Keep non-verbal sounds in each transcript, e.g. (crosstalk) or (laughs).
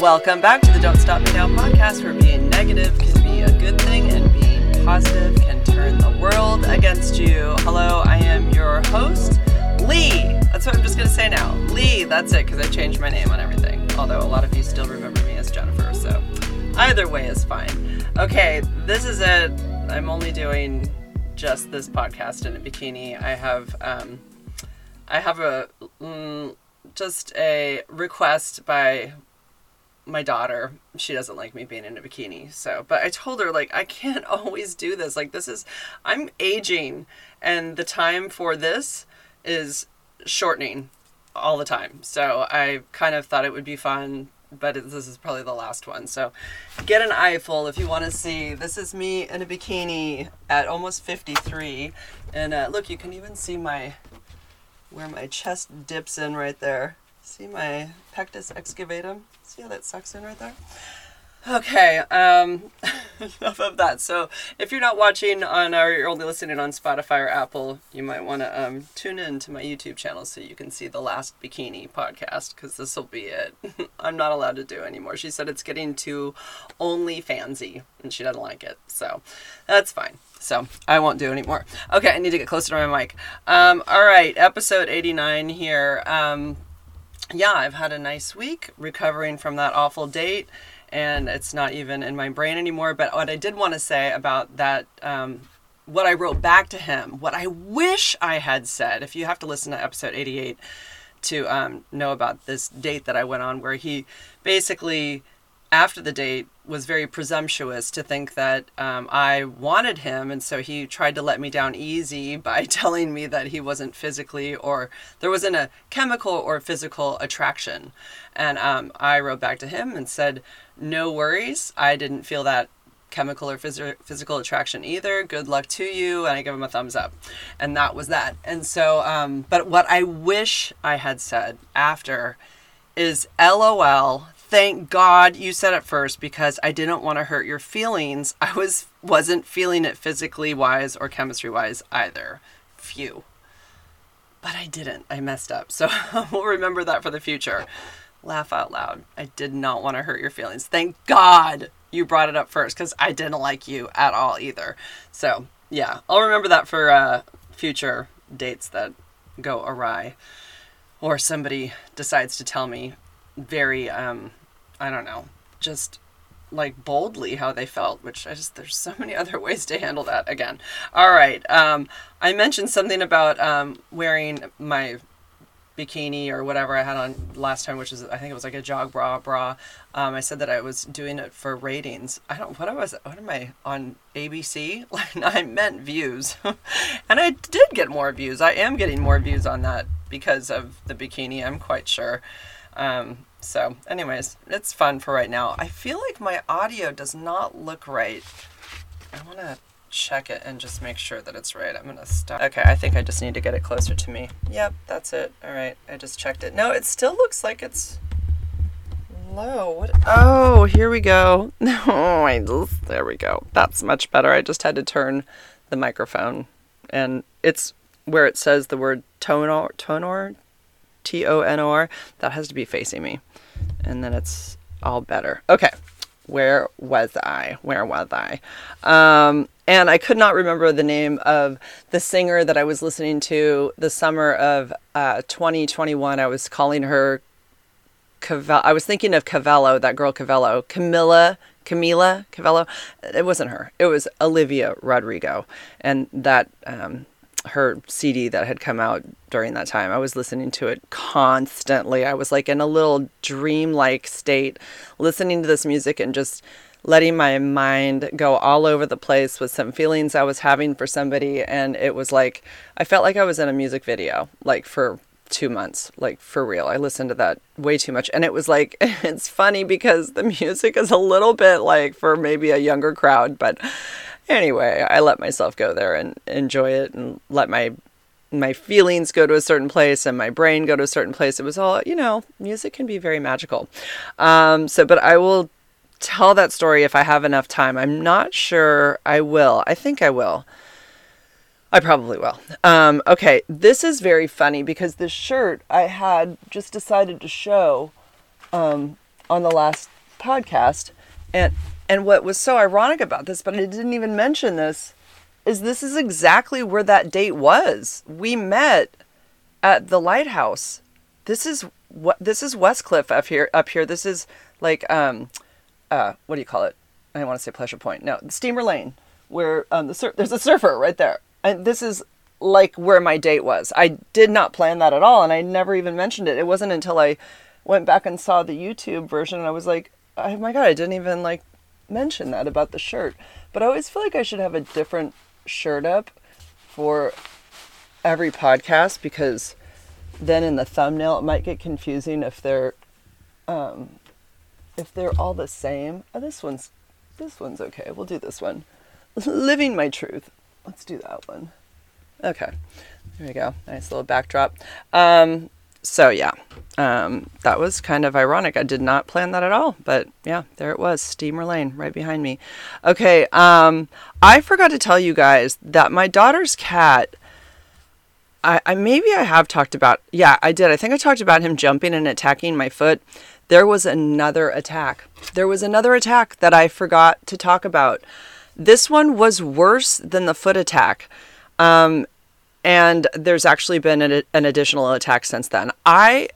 Welcome back to the Don't Stop Me Now podcast, where being negative can be a good thing and being positive can turn the world against you. Hello, I am your host, Lee. That's what I'm just going to say now. Lee, that's it, because I changed my name on everything. Although a lot of you still remember me as Jennifer, so either way is fine. Okay, this is it. I'm only doing just this podcast in a bikini. I have, um, I have a, mm, just a request by my daughter she doesn't like me being in a bikini so but i told her like i can't (laughs) always do this like this is i'm aging and the time for this is shortening all the time so i kind of thought it would be fun but it, this is probably the last one so get an eyeful if you want to see. This is me in a bikini at almost 53 and uh, look you can even see my where my chest dips in right there. See my pectus excavatum See how that sucks in right there? Okay, um, (laughs) enough of that. So, if you're not watching on or you're only listening on Spotify or Apple, you might want to um, tune in to my YouTube channel so you can see the last bikini podcast because this will be it. (laughs) I'm not allowed to do anymore. She said it's getting too only fansy and she doesn't like it. So, that's fine. So, I won't do anymore. Okay, I need to get closer to my mic. Um, all right, episode 89 here. Um, yeah, I've had a nice week recovering from that awful date, and it's not even in my brain anymore. But what I did want to say about that, um, what I wrote back to him, what I wish I had said, if you have to listen to episode 88 to um, know about this date that I went on, where he basically after the date was very presumptuous to think that um, I wanted him, and so he tried to let me down easy (laughs) by telling me that he wasn't physically or there wasn't a chemical or physical attraction. And um, I wrote back to him and said, "No worries, I didn't feel that." chemical or phys- physical attraction either good luck to you and i give him a thumbs up and that was that and so um, but what i wish i had said after is lol thank God you said it first because I didn't want to hurt your feelings. I was wasn't feeling it physically wise or chemistry wise either. Phew. But I didn't. I messed up. So (laughs) we'll remember that for the future. Laugh out loud. I did not want to hurt your feelings. Thank God you brought it up first because I didn't like you at all either. So yeah, I'll remember that for uh, future dates that go awry or somebody decides to tell me very um, I don't know, just like boldly how they felt, which I just there's so (laughs) many other ways to handle that. Again, all right. Um, I mentioned something about um, wearing my bikini or whatever I had on last time, which is I think it was like a jog bra bra. Um, I said that I was doing it for ratings. I don't what I was what am I on ABC? (laughs) Like I meant views, (laughs) and I did get more views. I am getting more views on that because of the bikini. I'm quite sure. Um, so, anyways, it's fun for right now. I feel like my audio does not look right. I want to check it and just make sure that it's right. I'm going to stop. Okay, I think I just need to get it closer to me. Yep, that's it. All right, I just checked it. No, it still looks like it's low. What? Oh, here we go. (laughs) No, I just, there we go. That's much better. I just had to turn the microphone and it's where it says the word tonor, tonor, T O N O R, that has to be facing me. And then it's all better. Okay. Where was I? Where was I? Um, and I could not remember the name of the singer that I was listening to the summer of uh, 2021. I was calling her Cavello. I was thinking of Cavello, that girl Cavello, Camilla, Camila Cavello. It wasn't her. It was Olivia Rodrigo, and that um, her CD that had come out during that time. I was listening to it constantly. I was like in a little dream-like state listening to this music and just letting my mind go all over the place with some feelings I was having for somebody and it was like I felt like I was in a music video like for 2 months like for real. I listened to that way too much and it was like (laughs) it's funny because the (laughs) music is a little bit like for maybe a younger crowd but anyway, I let myself go there and enjoy it and let my my feelings go to a certain place and my brain go to a certain place. It was all, you know, music can be very magical. Um, so, but I will tell that story if I have enough time. I'm not sure I will. I think I will. I probably will. Um, okay, this is very funny because this shirt I had just decided to show um, on the last podcast. And and what was so ironic about this, but I didn't even mention this, is this is exactly where that date was. We met at the lighthouse. This is what this is Westcliff up here up here. This is like um uh what do you call it? I want to say Pleasure Point. No, Steamer Lane, where um the sur- there's a surfer right there. And this is like where my date was. I did not plan that at all and I never even mentioned it. It wasn't until I went back and saw the YouTube version and I was like, "Oh my god, I didn't even like mention that about the shirt." But I always feel like I should have a different shirt up for every podcast because then in the thumbnail it might get confusing if they're um, if they're all the same. Oh, this one's this one's okay. We'll do this one. (laughs) Living my truth. Let's do that one. Okay. There we go. Nice little backdrop. Um, so yeah, um, that was kind of ironic. I did not plan that at all, but yeah, there it was, Steamer Lane, right behind me. Okay, um, I forgot to tell you guys that my daughter's cat. I, I maybe I have talked about. Yeah, I did. I think I talked about him jumping and attacking my foot. There was another attack. There was another attack that I forgot to talk about. This one was worse than the foot attack. Um, and there's actually been an, an additional attack since then. I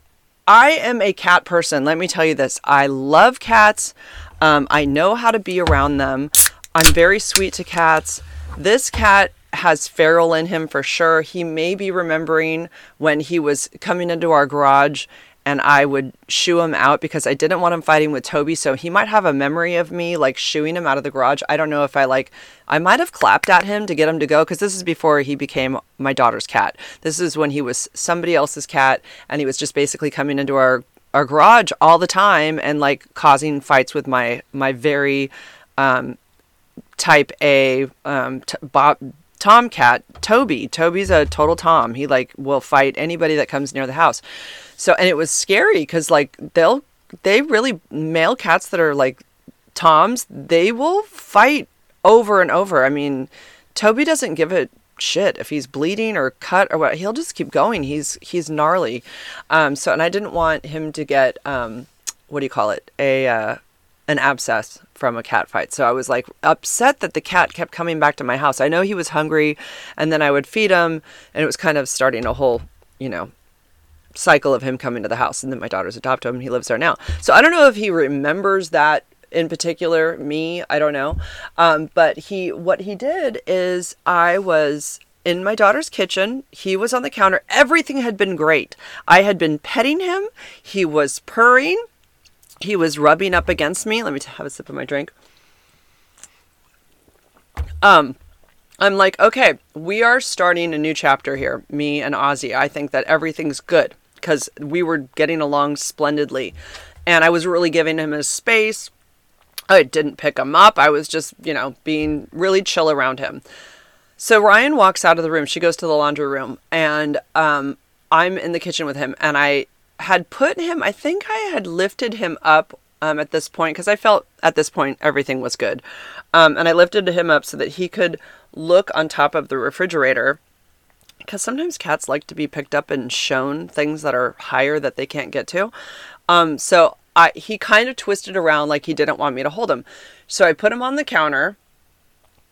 I am a cat person. Let me tell you this. I love cats. Um, I know how to be around them. I'm very sweet to cats. This cat has feral in him for sure. He may be remembering when he was coming into our garage and I would shoo him out because I didn't want him fighting with Toby. So he might have a memory of me like shooing him out of the garage. I don't know if I like, I might have clapped at him to get him to go because this is before he became my daughter's cat. This is when he was somebody else's cat and he was just basically coming into our our garage all the time and like causing fights with my my very um, type A um, t- Bob Tomcat, Toby. Toby's a total Tom. He like will fight anybody that comes near the house. So and it was scary because like they'll they really male cats that are like Toms, they will fight over and over. I mean, Toby doesn't give a shit if he's bleeding or cut or what. He'll just keep going. He's he's gnarly. Um, so and I didn't want him to get um, what do you call it? A uh, an abscess from a cat fight. So I was like upset that the cat kept coming back to my house. I know he was hungry and then I would feed him and it was kind of starting a whole, you know, cycle of him coming to the house and then my daughters adopted him and he lives there now. So I don't know if he remembers that in particular me, I don't know. Um, but he what he did is I was in my daughter's kitchen. He was on the counter. Everything had been great. I had been petting him. He was purring he was rubbing up against me. Let me have a sip of my drink. Um, I'm like, okay, we are starting a new chapter here, me and Ozzy. I think that everything's good because we were getting along splendidly. And I was really giving him his space. I didn't pick him up. I was just, you know, being really chill around him. So Ryan walks out of the room. She goes to the laundry room, and um, I'm in the kitchen with him. And I had put him, I think I had lifted him up um, at this point because I felt at this point everything was good. Um, and I lifted him up so that he could look on top of the refrigerator because sometimes cats like to be picked up and shown things that are higher that they can't get to. Um, so I, he kind of twisted around like he didn't want me to hold him. So I put him on the counter.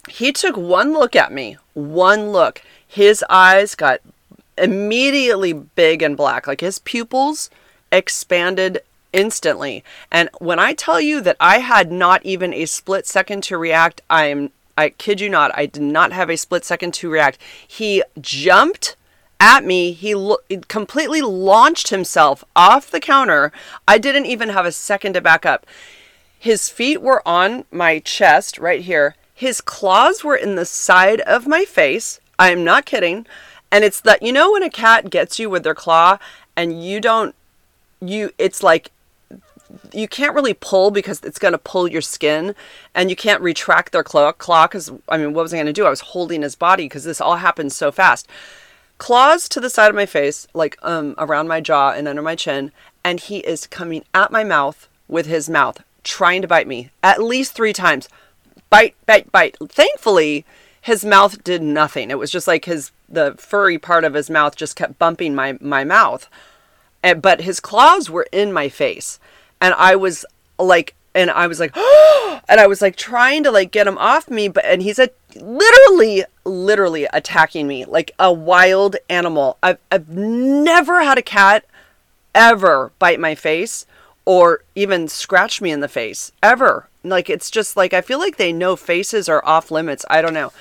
He took one look at me, one look. His eyes got immediately big and black. Like his pupils expanded instantly. And when I tell you that I had not even a split second to react, I'm I kid you not, I did not have a split second to react. He jumped at me. He lo- completely launched himself off the counter. I didn't even have a second to back up. His feet were on my chest right here. His claws were in the side of my face. I am not kidding. And it's that you know when a cat gets you with their claw and you don't you it's like you can't really pull because it's going to pull your skin and you can't retract their claw claw cuz I mean what was I going to do? I was holding his body cuz this all happened so fast. Claws to the side of my face, like um around my jaw and under my chin, and he is coming at my mouth with his mouth trying to bite me at least 3 times. Bite, bite, bite. Thankfully, his mouth did nothing. It was just like his the furry part of his mouth just kept bumping my my mouth. And, but his claws were in my face. And I was like and I was like, (gasps) and I was like trying to like get him off me, but and he's a literally, literally attacking me like a wild animal. I've I've never had a cat ever bite my face or even scratch me in the face ever. Like it's just like I feel like they know faces are off limits. I don't know.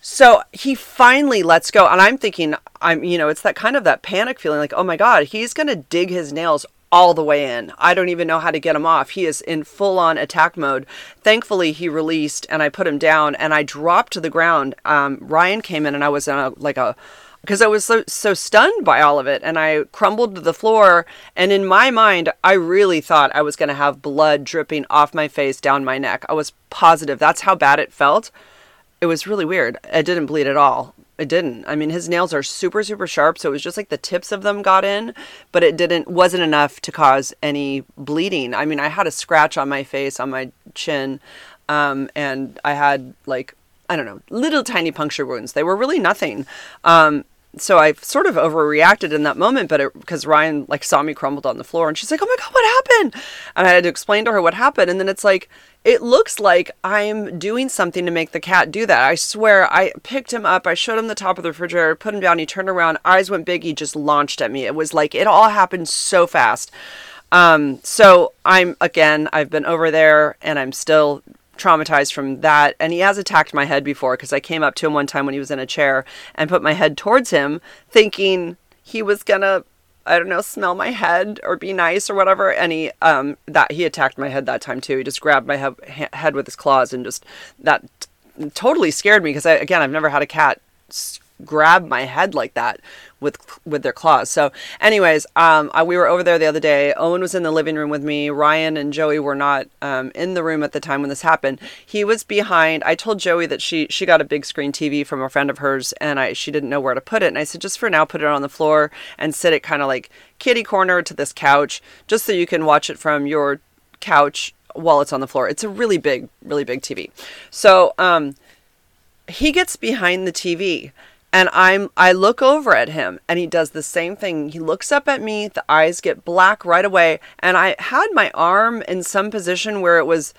So he finally lets go, and I'm thinking, I'm, you know, it's that kind of that panic feeling, like, oh my god, he's gonna dig his nails all the way in. I don't even know how to get him off. He is in full on attack mode. Thankfully, he released and I put him down and I dropped to the ground. Um, Ryan came in and I was in a, like a, because I was so, so stunned by all of it and I crumbled to the floor. And in my mind, I really thought I was going to have blood dripping off my face down my neck. I was positive. That's how bad it felt. It was really weird. It didn't bleed at all. It didn't. I mean, his nails are super, super sharp, so it was just like the tips of them got in, but it didn't wasn't enough to cause any bleeding. I mean, I had a scratch on my face, on my chin, um, and I had like I don't know, little tiny puncture wounds. They were really nothing. Um, so I sort of overreacted in that moment, but because Ryan like saw me crumbled on the floor, and she's like, "Oh my god, what happened?" And I had to explain to her what happened, and then it's like it looks like I'm doing something to make the cat do that. I swear, I picked him up, I showed him the top of the refrigerator, put him down, he turned around, eyes went big, he just launched at me. It was like it all happened so fast. Um, so I'm again, I've been over there, and I'm still traumatized from that. And he has attacked my head before because I came up to him one time when he was in a chair and put my head towards him, thinking he was gonna I don't know, smell my head or be nice or whatever. And he, um, that he attacked my head that time too. He just grabbed my he- head with his claws and just that t- totally scared me because I, again, I've never had a cat grab my head like that with with their claws. So, anyways, um, I, we were over there the other day. Owen was in the living room with me. Ryan and Joey were not um, in the room at the time when this happened. He was behind. I told Joey that she she got a big screen TV from a friend of hers, and I she didn't know where to put it. And I said, just for now, put it on the floor and sit it kind of like kitty corner to this couch, just so you can watch it from your couch while it's on the floor. It's a really big, really big TV. So, um, he gets behind the TV and I'm I look over at him and he does the same thing. He looks up at me, the eyes get black right away, and I had my arm in some position where it was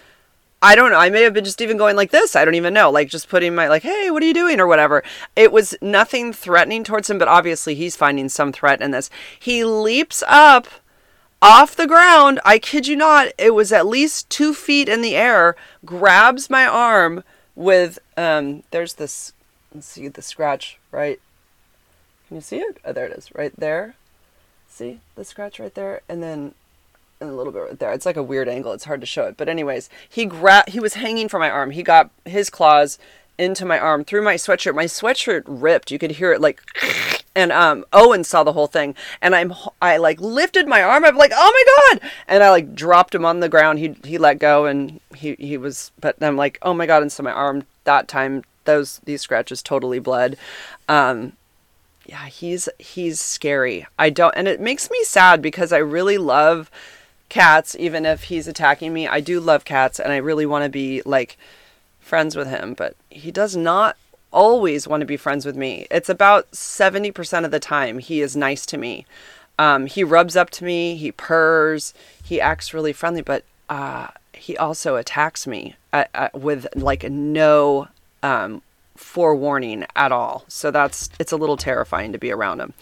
I don't know. I may have been just even going like this. I don't even know. Like just putting my like, "Hey, what are you doing?" or whatever. It was nothing threatening towards him, but obviously he's finding some threat in this. He leaps up off the ground. I kid you not. It was at least two feet in the air. Grabs my arm with um. There's this Let's see the scratch right. Can you see it? Oh, there it is, right there. See the scratch right there, and then and a little bit right there. It's like a weird angle. It's hard to show it, but anyways, he gra- He was hanging from my arm. He got his claws into my arm through my sweatshirt. My sweatshirt ripped. You could hear it like. (laughs) And um, Owen saw the whole thing, and I'm I like lifted my arm. I'm like, oh my god! And I like dropped him on the ground. He he let go, and he he was. But I'm like, oh my god! And so my arm that time those these scratches totally bled. Um, yeah, he's he's scary. I don't, and it makes me sad because I really love cats. Even if he's attacking me, I do love cats, and I really want to be like friends with him. But he does not always want to be friends with me. It's about seventy percent of the time he is nice to me. Um, he rubs up to me, he purrs, he acts really friendly, but uh, he also attacks me uh, uh, with like no um, forewarning at all. So that's it's a little terrifying to be around him.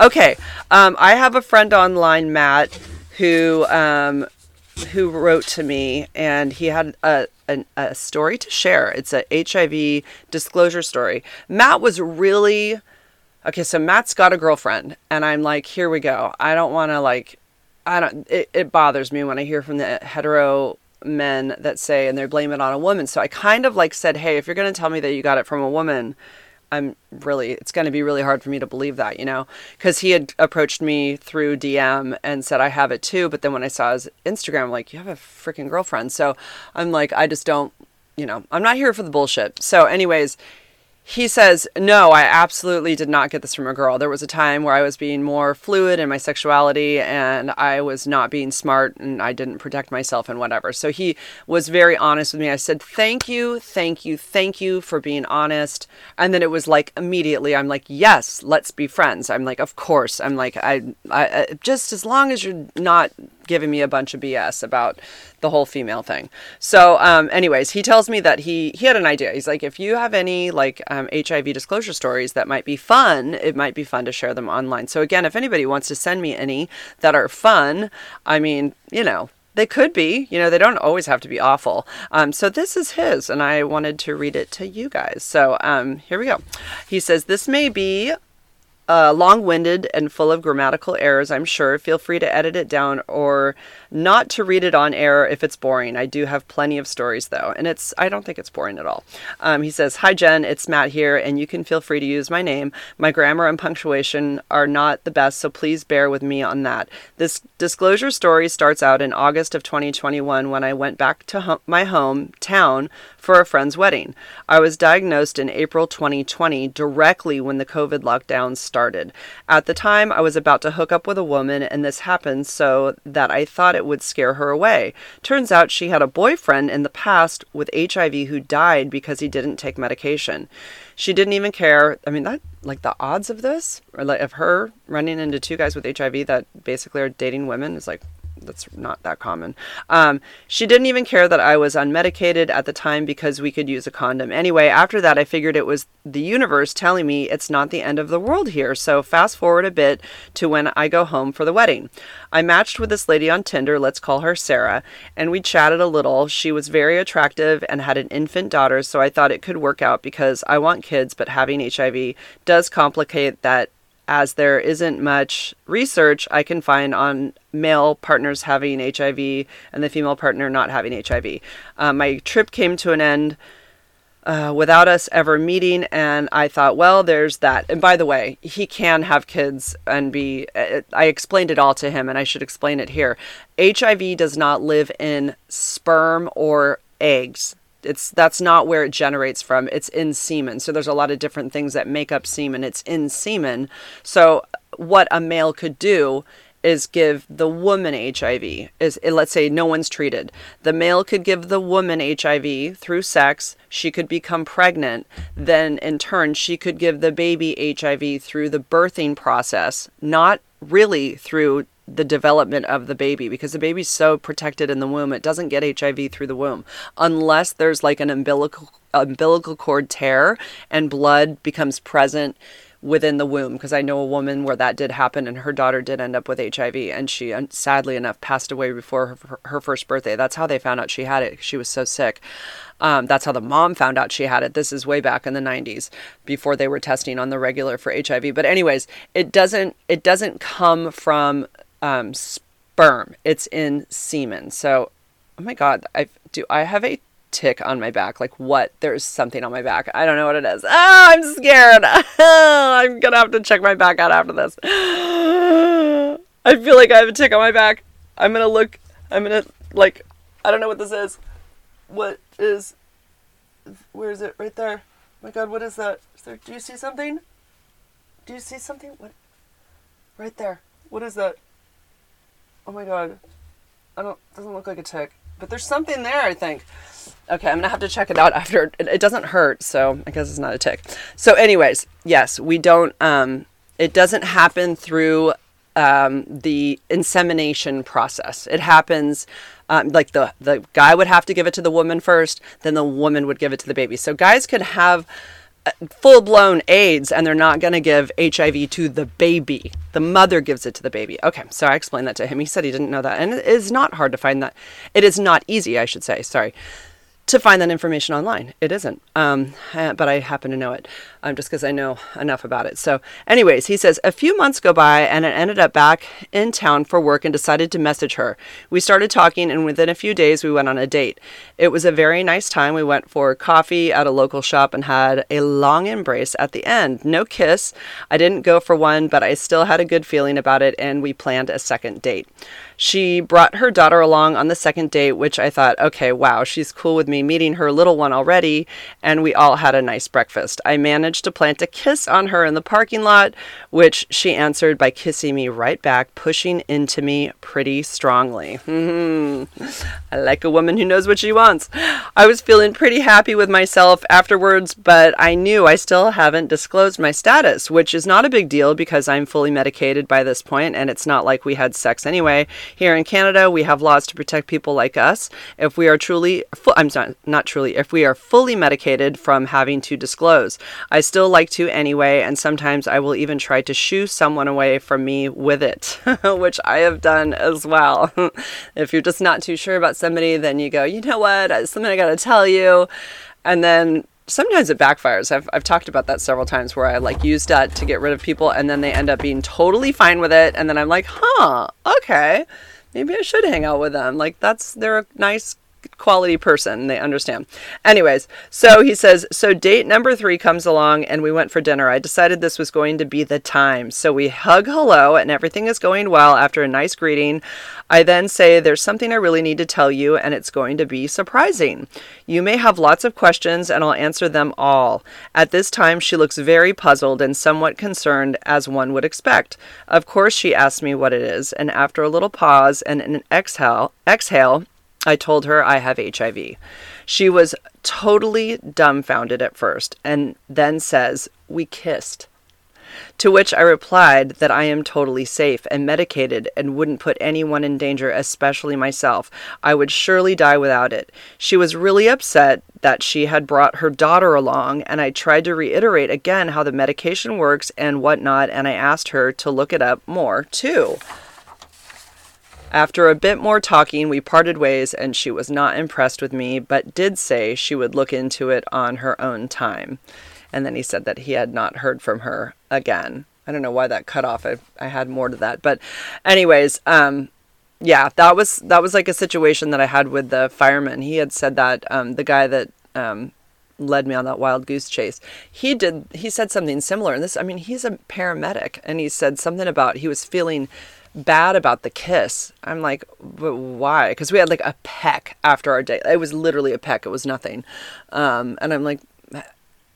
Okay, um, I have a friend online, Matt, who um, who wrote to me, and he had a, a, a story to share. It's a HIV disclosure story. Matt was really okay. So Matt's got a girlfriend, and I'm like, here we go. I don't want to like. I don't. It, it bothers me when I hear from the hetero men that say and they blame it on a woman. So I kind of like said, "Hey, if you're going to tell me that you got it from a woman, I'm really it's going to be really hard for me to believe that, you know, cuz he had approached me through DM and said I have it too, but then when I saw his Instagram, I'm like, "You have a freaking girlfriend." So I'm like, I just don't, you know, I'm not here for the bullshit. So anyways, he says, No, I absolutely did not get this from a girl. There was a time where I was being more fluid in my sexuality and I was not being smart and I didn't protect myself and whatever. So he was very honest with me. I said, Thank you, thank you, thank you for being honest. And then it was like immediately, I'm like, Yes, let's be friends. I'm like, Of course. I'm like, I, I just as long as you're not giving me a bunch of BS about the whole female thing. So, um, anyways, he tells me that he he had an idea. He's like, if you have any like um, HIV disclosure stories that might be fun, it might be fun to share them online. So again, if anybody wants to send me any that are fun, I mean, you know, they could be, you know, they don't always have to be awful. Um, so this is his, and I wanted to read it to you guys. So um, here we go. He says, This may be uh, long winded and full of grammatical errors, I'm sure. Feel free to edit it down or not to read it on air if it's boring. I do have plenty of stories though, and it's I don't think it's boring at all. Um, he says, "Hi Jen, it's Matt here, and you can feel free to use my name. My grammar and punctuation are not the best, so please bear with me on that. This disclosure story starts out in August of 2021 when I went back to my hometown for a friend's wedding. I was diagnosed in April 2020, directly when the COVID lockdowns. At the time, I was about to hook up with a woman, and this happened so that I thought it would scare her away. Turns out she had a boyfriend in the past with HIV who died because he didn't take medication. She didn't even care. I mean, that like the odds of this, or like of her running into two guys with HIV that basically are dating women is like that's not that common. Um, she didn't even care that I was unmedicated at the time because we could use a condom. Anyway, after that, I figured it was the universe telling me it's not the end of the world here. So fast forward a bit to when I go home for the wedding. I matched with this lady on Tinder, let's call her Sarah, and we chatted a little. She was very attractive and had an infant daughter, so I thought it could work out because I want kids, but having HIV does complicate that as there isn't much research I can find on male partners having HIV and the female partner not having HIV. Uh, my trip came to an end uh, without us ever meeting, and I thought, well, there's that. And by the way, he can have kids and be. Uh, I explained it all to him, and I should explain it here. HIV does not live in sperm or eggs it's that's not where it generates from it's in semen so there's a lot of different things that make up semen it's in semen so what a male could do is give the woman HIV. Is eh, let's say no one's treated. The male could give the woman HIV through sex. She could become pregnant. Then in turn, she could give the baby HIV through the birthing process, not really through the development of the baby because the baby's so protected in the womb it doesn't get HIV through the womb unless there's like an umbilical umbilical cord tear and blood becomes present within the womb because I know a woman where that did happen and her daughter did end up with HIV and she sadly enough passed away before her, her first birthday. That's how they found out she had it. She was so sick. Um, that's how the mom found out she had it. This is way back in the 90s before they were testing on the regular for HIV. But anyways, it doesn't it doesn't come from um, sperm. It's in semen. So, oh my God, I do. I have a tick on my back. Like what? There's something on my back. I don't know what it is. Oh, I'm scared. (laughs) I'm gonna have to check my back out after this. (gasps) I feel like I have a tick on my back. I'm gonna look. I'm gonna like. I don't know what this is. What is? Where is it? Right there. Oh my God, what is that? Is there? Do you see something? Do you see something? What? Right there. What is that? Oh my god. I don't doesn't look like a tick. But there's something there, I think. Okay, I'm gonna have to check it out after. It, it doesn't hurt, so I guess it's not a tick. So, anyways, yes, we don't. Um, it doesn't happen through um, the insemination process. It happens um, like the the guy would have to give it to the woman first, then the woman would give it to the baby. So guys could have full blown AIDS and they're not going to give HIV to the baby. The mother gives it to the baby. Okay, so I explained that to him. He said he didn't know that. And it is not hard to find that. It is not easy, I should say. Sorry to find that information online. It isn't, um, uh, but I happen to know it um, just because I know enough about it. So, anyways, he says a few months go by and I ended up back in town for work and decided to message her. We started talking, and within a few days, we went on a date. It was a very nice time. We went for coffee at a local shop and had a long embrace at the end. No kiss. I didn't go for one, but I still had a good feeling about it, and we planned a second date. She brought her daughter along on the second date, which I thought, okay, wow, she's cool with me me meeting her little one already, and we all had a nice breakfast. I managed to plant a kiss on her in the parking lot, which she answered by kissing me right back, pushing into me pretty strongly. (laughs) I like a woman who knows what she wants. I was feeling pretty happy with myself afterwards, but I knew I still haven't disclosed my status, which is not a big deal because I'm fully medicated by this point, and it's not like we had sex anyway. Here in Canada, we have laws to protect people like us. If we are truly, fu- I'm sorry, not truly, if we are fully medicated from having to disclose, I still like to anyway, and sometimes I will even try to shoo someone away from me with it, (laughs) which I have done as well. (laughs) if you're just not too sure about somebody, then you go, you know what, something I gotta tell you. And then sometimes it backfires. I've, I've talked about that several times where I like used that to get rid of people and then they end up being totally fine with it. And then I'm like, huh, okay, maybe I should hang out with them. Like that's, they're a nice quality person. They understand. Anyways, so he says, so date number three comes along and we went for dinner. I decided this was going to be the time. So we hug hello and everything is going well after a nice greeting. I then say, there's something I really need to tell you and it's going to be surprising. You may have lots of questions and I'll answer them all. At this time, she looks very puzzled and somewhat concerned as one would expect. Of course, she asks me what it is. And after a little pause and an exhale, exhale, I told her I have HIV. She was totally dumbfounded at first and then says, We kissed. To which I replied that I am totally safe and medicated and wouldn't put anyone in danger, especially myself. I would surely die without it. She was really upset that she had brought her daughter along, and I tried to reiterate again how the medication works and whatnot, and I asked her to look it up more too. After a bit more talking, we parted ways, and she was not impressed with me, but did say she would look into it on her own time. And then he said that he had not heard from her again. I don't know why that cut off. I, I had more to that, but, anyways, um, yeah, that was that was like a situation that I had with the fireman. He had said that um, the guy that um, led me on that wild goose chase. He did. He said something similar. And this, I mean, he's a paramedic, and he said something about he was feeling bad about the kiss. I'm like, but why? Because we had like a peck after our date. It was literally a peck. It was nothing. Um, and I'm like,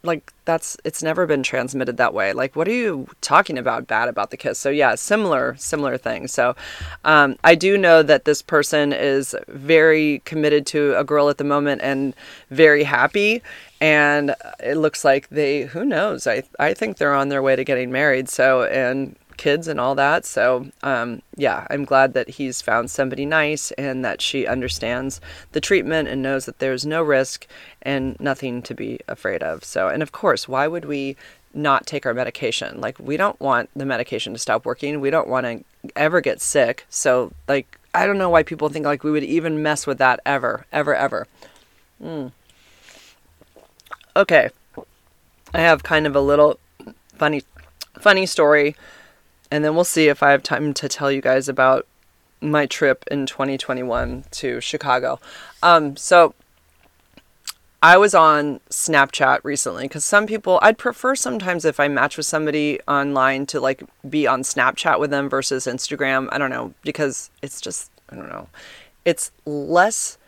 like that's it's never been transmitted that way. Like, what are you talking about bad about the kiss? So yeah, similar similar thing. So um, I do know that this person is very committed to a girl at the moment and very happy. And it looks like they, who knows? I I think they're on their way to getting married. So and kids and all that. So, um, yeah, I'm glad that he's found somebody nice and that she understands the treatment and knows that there's no risk and nothing to be afraid of. So, and of course, why would we not take our medication? Like, we don't want the medication to stop working. We don't want to ever get sick. So, like, I don't know why people think like we would even mess with that ever, ever, ever. Mm. Okay. I have kind of a little funny funny story and then we'll see if I have time to tell you guys about my trip in 2021 to Chicago. Um, so I was on Snapchat recently because some people I'd prefer sometimes if I match with somebody online to like be on Snapchat with them versus Instagram. I don't know because it's just I don't know. It's less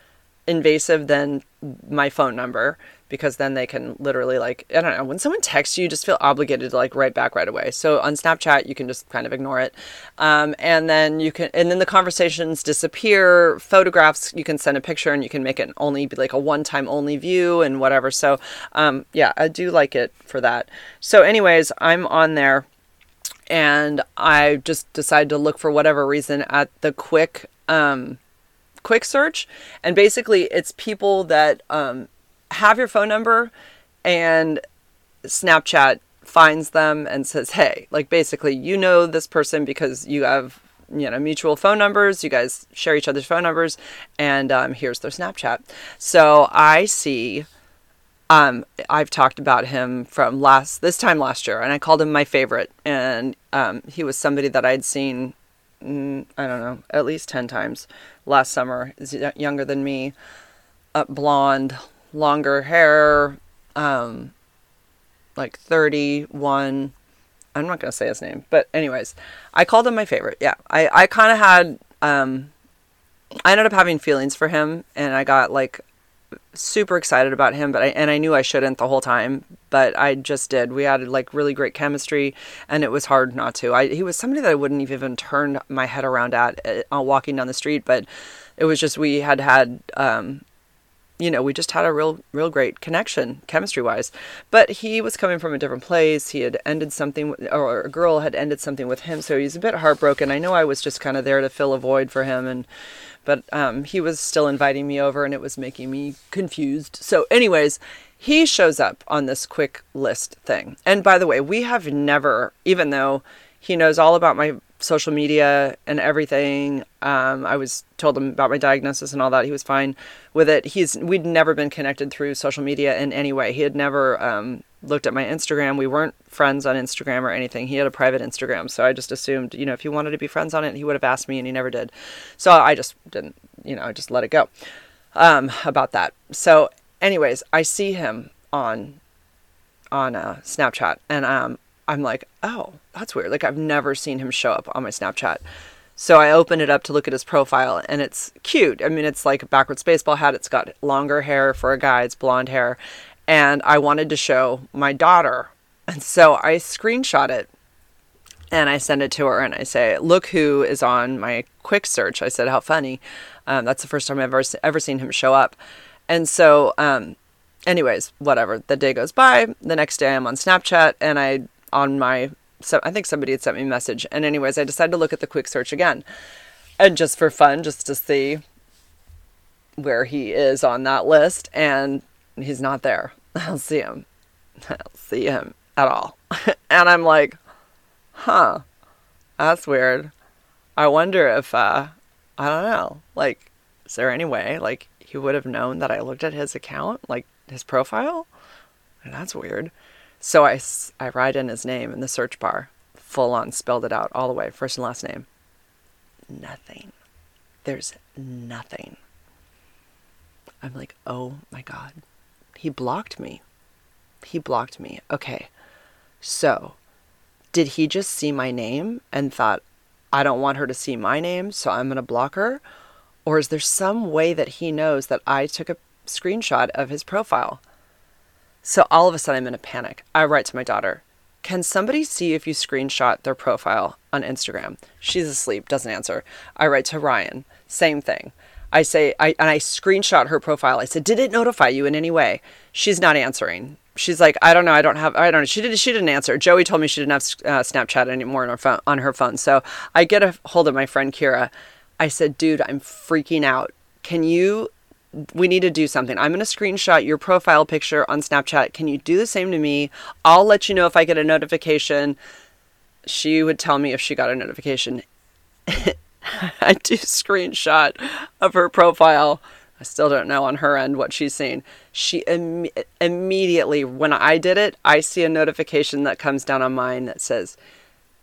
invasive than my phone number because then they can literally like I don't know when someone texts you, you just feel obligated to like write back right away. So on Snapchat, you can just kind of ignore it, um, and then you can and then the conversations disappear. Photographs, you can send a picture and you can make it only be like a one-time only view and whatever. So um, yeah, I do like it for that. So anyways, I'm on there. And I just decided to look for whatever reason at the quick um, quick search and basically it's people that um, have your phone number and Snapchat finds them and says, hey, like basically, you know this person because you have, you know, mutual phone numbers. You guys share each other's phone numbers, and um, here's their Snapchat. So I see. Um, I've talked about him from last this time last year, and I called him my favorite. And um, he was somebody that I'd seen, mm, I don't know, at least ten times last summer. Younger than me, uh, blonde, longer hair, um, like 31. I'm not going to say his name, but anyways, I called him my favorite. Yeah. I, I kind of had, um, I ended up having feelings for him and I got like super excited about him, but I and I knew I shouldn't the whole time, but I just did. We had like really great chemistry, and it was hard not to. I he was somebody that I wouldn't even turn my head around at uh, walking down the street, but it was just we had had um, you know, we just had a real, real great connection chemistry wise. But he was coming from a different place. He had ended something, or a girl had ended something with him. So he's a bit heartbroken. I know I was just kind of there to fill a void for him. And, but um, he was still inviting me over and it was making me confused. So, anyways, he shows up on this quick list thing. And by the way, we have never, even though he knows all about my social media and everything. Um, I was told him about my diagnosis and all that. He was fine with it. He's we'd never been connected through social media in any way. He had never um, looked at my Instagram. We weren't friends on Instagram or anything. He had a private Instagram, so I just assumed, you know, if he wanted to be friends on it, he would have asked me, and he never did. So I just didn't, you know, I just let it go um, about that. So, anyways, I see him on on uh, Snapchat, and um, I'm like, oh, that's weird. Like I've never seen him show up on my Snapchat. So I open it up to look at his profile and it's cute. I mean, it's like a backwards baseball hat. It's got longer hair for a guy, it's blonde hair. And I wanted to show my daughter. And so I screenshot it and I send it to her and I say, look who is on my quick search. I said, how funny. Um, that's the first time I've ever, ever seen him show up. And so, um, anyways, whatever. The day goes by. The next day I'm on Snapchat and I on my so I think somebody had sent me a message. And anyways, I decided to look at the quick search again. And just for fun, just to see where he is on that list and he's not there. (laughs) I don't see him. (laughs) I don't see him at all. (laughs) and I'm like, huh, that's weird. I wonder if, uh, I don't know, like, is there any way, like, he would have known that I looked at his account, like his profile? And that's weird. So I, I write in his name in the search bar, full on spelled it out all the way, first and last name. Nothing. There's nothing. I'm like, oh my God. He blocked me. He blocked me. Okay. So, did he just see my name and thought, I don't want her to see my name, so I'm going to block her? Or is there some way that he knows that I took a screenshot of his profile? So all of a sudden, I'm in a panic. I write to my daughter, Can somebody see if you screenshot their profile on Instagram? She's asleep, doesn't answer. I write to Ryan, same thing. I say, I, and I screenshot her profile. I said, Did it notify you in any way? She's not answering. She's like, I don't know. I don't have. I don't know. She did. She didn't answer. Joey told me she didn't have uh, Snapchat anymore on her phone. On her phone. So I get a hold of my friend Kira. I said, dude, I'm freaking out. Can you we need to do something. I'm going to screenshot your profile picture on Snapchat. Can you do the same to me? I'll let you know if I get a notification. She would tell me if she got a notification. (laughs) I do screenshot of her profile. I still don't know on her end what she's seen. She Im- immediately, when I did it, I see a notification that comes down on mine that says,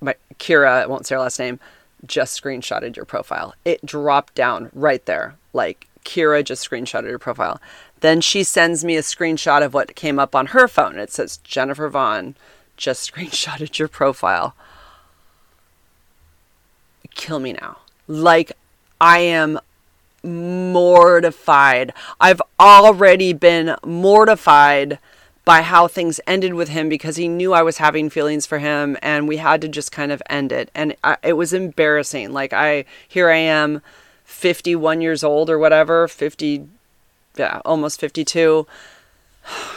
my, Kira, I won't say her last name, just screenshotted your profile. It dropped down right there. Like Kira just screenshotted her profile. Then she sends me a screenshot of what came up on her phone. It says, Jennifer Vaughn just (laughs) screenshotted your profile. Kill me now. Like, I am mortified. I've already been mortified by how things ended with him because he knew I was having feelings for him and we had to just kind of end it. And I, it was embarrassing. Like, I, here I am 51 years old or whatever, 50, yeah, almost 52.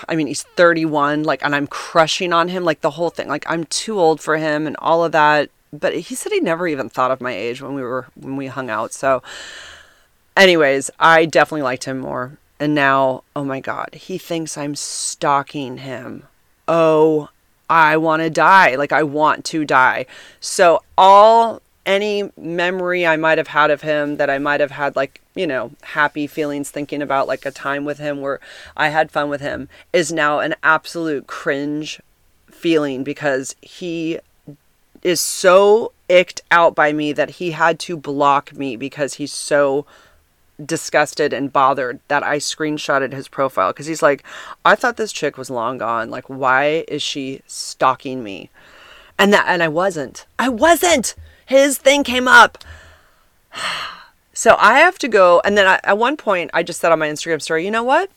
I mean, he's 31, like, and I'm crushing on him, like the whole thing. Like, I'm too old for him and all of that. But he said he never even thought of my age when we were, when we hung out. So, anyways, I definitely liked him more. And now, oh my God, he thinks I'm stalking him. Oh, I want to die. Like, I want to die. So, all any memory I might have had of him that I might have had like, you know, happy feelings thinking about like a time with him where I had fun with him is now an absolute cringe feeling because he is so icked out by me that he had to block me because he's so disgusted and bothered that I screenshotted his profile because he's like, I thought this chick was long gone. Like, why is she stalking me? And that, and I wasn't. I wasn't his thing came up. (sighs) So I have to go. And then I, at one point, I just said on my Instagram story, you know what?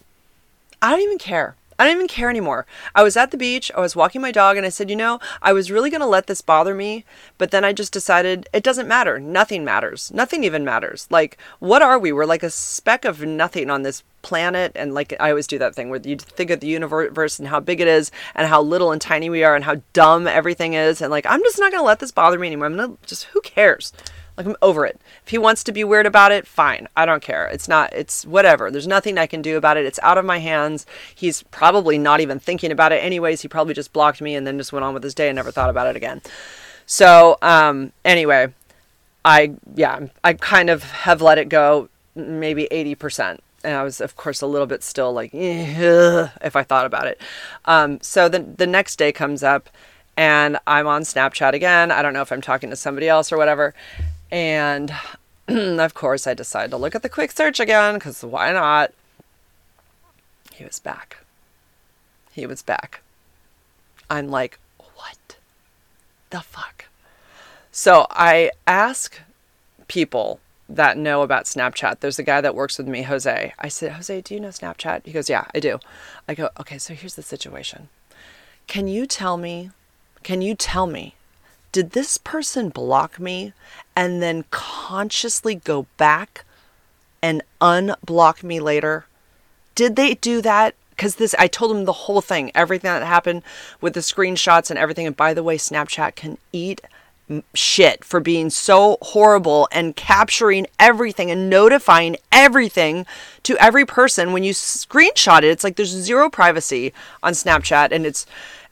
I don't even care. I don't even care anymore. I was at the beach, I was walking my dog, and I said, you know, I was really going to let this bother me, but then I just decided it doesn't matter. Nothing matters. Nothing even matters. Like, what are we? We're like a speck of nothing on this planet. And like, I always do that thing where you think of the universe and how big it is, and how little and tiny we are, and how dumb everything is. And like, I'm just not going to let this bother me anymore. I'm going to just, who cares? Like I'm over it. If he wants to be weird about it, fine. I don't care. It's not it's whatever. There's nothing I can do about it. It's out of my hands. He's probably not even thinking about it anyways. He probably just blocked me and then just went on with his day and never thought about it again. So, um anyway, I yeah, I kind of have let it go maybe 80% and I was, of course, a little bit still like, (laughs) if I thought about it. Um, so the the next day comes up, and I'm on Snapchat again. I don't know if I'm talking to somebody else or whatever, and (clears throat) of course, I decided to look at the quick search again because why not? He was back. He was back. I'm like, what the fuck? So I ask people that know about Snapchat. There's a guy that works with me, Jose. I said, Jose, do you know Snapchat? He goes, Yeah, I do. I go, Okay, so here's the situation. Can you tell me, can you tell me did this person block me and then consciously go back and unblock me later? Did they do that? Because this, I told them the whole thing, everything that happened with the screenshots and everything. And by the way, Snapchat can eat shit for being so horrible and capturing everything and notifying everything to every person when you screenshot it. It's like there's zero privacy on Snapchat and it's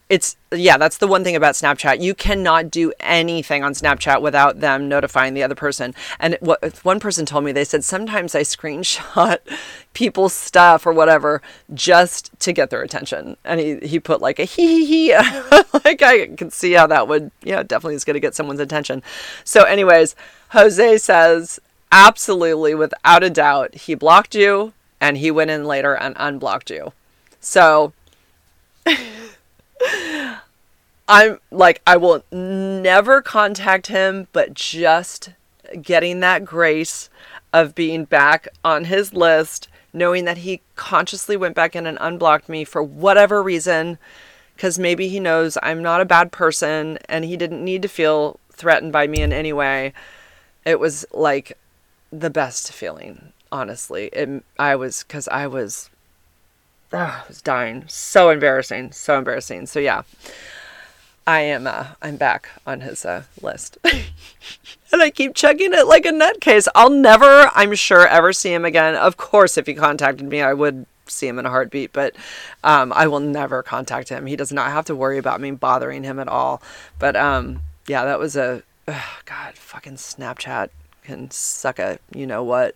it's yeah that's the one thing about snapchat. You cannot do anything on snapchat without them notifying the other person. And what one person told me they said sometimes i screenshot (laughs) people's stuff or whatever just to get their attention. And he, he put like a hee hee hee. (laughs) Like i can see how that would yeah definitely is going to get someone's attention. So anyways jose says absolutely without a doubt he blocked you and he went in later and unblocked you. So (laughs) I'm like, I will never contact him, but just getting that grace of being back on his list, knowing that he consciously went back in and unblocked me for whatever reason, because maybe he knows I'm not a bad person and he didn't need to feel threatened by me in any way. It was like the best feeling, honestly. It, I was, because I was, oh, I was dying. So embarrassing. So embarrassing. So, yeah. I am uh, I'm back on his uh, list. (laughs) and I keep checking it like a nutcase. I'll never, I'm sure, ever see him again. Of course, if he contacted me, I would see him in a heartbeat, but um, I will never contact him. He does not have to worry about me bothering him at all. But um, yeah, that was a ugh, God, fucking Snapchat can suck a you know what.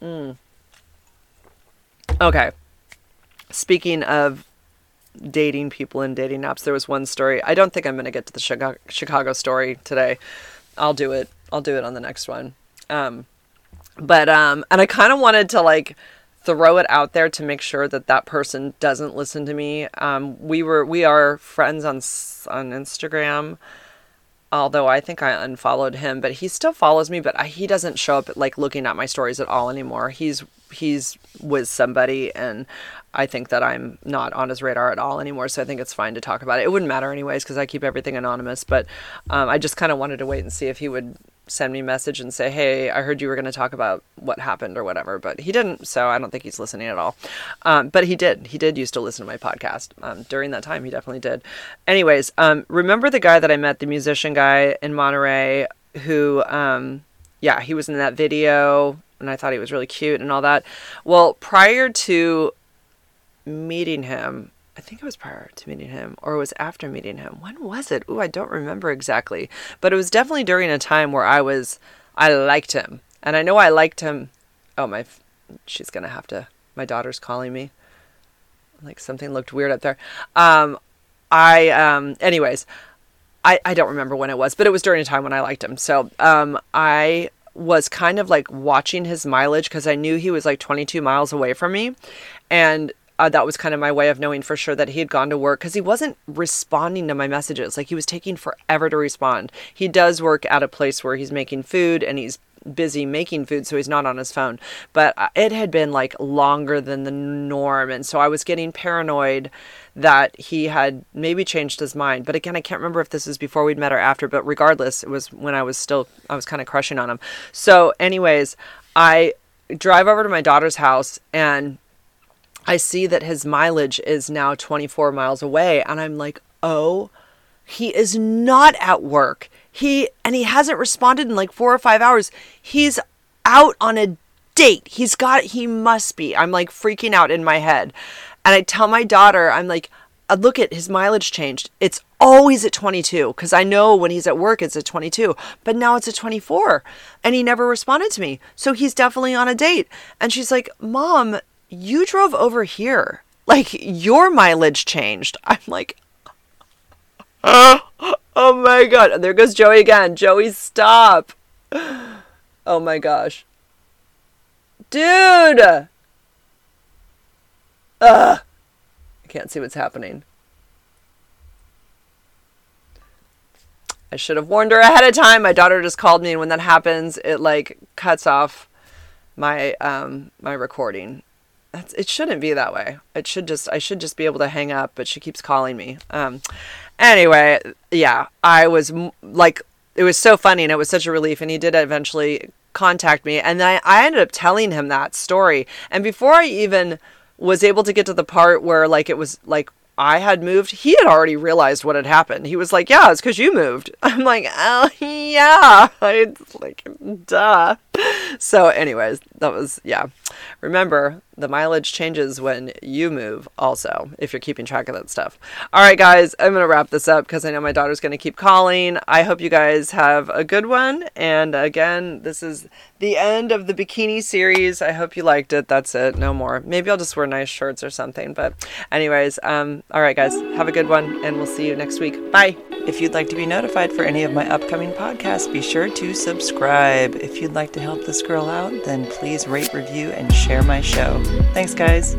Mm. Okay. Speaking of dating people and dating apps. There was one story. I don't think I'm going to get to the Chicago, story today. I'll do it. I'll do it on the next one. Um, but um, and I kind of wanted to like throw it out there to make sure that that person doesn't listen to me. Um, we were we are friends on on Instagram. Although I think I unfollowed him, but he still follows me. But I, he doesn't show up like looking at my stories at all anymore. He's he's with somebody, and I think that I'm not on his radar at all anymore. So I think it's fine to talk about it. It wouldn't matter anyways because I keep everything anonymous. But um, I just kind of wanted to wait and see if he would send me a message and say, "Hey, I heard you were going to talk about what happened or whatever," but he didn't, so I don't think he's listening at all. Um, but he did. He did used to listen to my podcast um, during that time. He definitely did. Anyways, um, remember the guy that I met, the musician guy in Monterey, who, um, yeah, he was in that video, and I thought he was really cute and all that. Well, prior to meeting him. I think it was prior to meeting him or it was after meeting him. When was it? Ooh, I don't remember exactly. But it was definitely during a time where I was I liked him. And I know I liked him. Oh, my she's going to have to my daughter's calling me. Like something looked weird up there. Um I um anyways, I I don't remember when it was, but it was during a time when I liked him. So, um I was kind of like watching his mileage because I knew he was like 22 miles away from me. And uh, that was kind of my way of knowing for sure that he had gone to work because he wasn't responding to my messages. Like he was taking forever to respond. He does work at a place where he's making food and he's busy making food, so he's not on his phone. But uh, it had been like longer than the norm. And so I was getting paranoid that he had maybe changed his mind. But again, I can't remember if this was before we'd met or after, but regardless, it was when I was still, I was kind of crushing on him. So, anyways, I drive over to my daughter's house and I see that his mileage is now 24 miles away. And I'm like, oh, he is not at work. He, and he hasn't responded in like four or five hours. He's out on a date. He's got, he must be. I'm like freaking out in my head. And I tell my daughter, I'm like, uh, look at his mileage changed. It's always at 22 because I know when he's at work it's at 22, but now it's at 24 and he never responded to me. So he's definitely on a date. And she's like, Mom, you drove over here. Like your mileage changed. I'm like, oh my God. There goes Joey again. Joey, stop. Oh my gosh. Dude. Ugh. I can't see what's happening. I should have warned her ahead of time. My daughter just called me, and when that happens, it like cuts off my um my recording. That's, it shouldn't be that way. It should just I should just be able to hang up, but she keeps calling me. Um, anyway, yeah, I was like, it was so funny, and it was such a relief. And he did eventually contact me, and I, I ended up telling him that story. And before I even was able to get to the part where like it was like I had moved, he had already realized what had happened. He was like, "Yeah, it's because you moved." (laughs) I'm like, "Oh yeah," (laughs) I like, duh. So, anyways, that was yeah. Remember, the mileage changes when you move. Also, if you're keeping track of that stuff. All right, guys, I'm gonna wrap this up because I know my daughter's gonna keep calling. I hope you guys have a good one. And again, this is the end of the bikini series. I hope you liked it. That's it. No more. Maybe I'll just wear nice shirts or something. But, anyways, um, all right, guys, have a good one, and we'll see you next week. Bye. If you'd like to be notified for any of my upcoming podcasts, be sure to subscribe. If you'd like to help this girl out, then please rate, review, and share my show. Thanks, guys.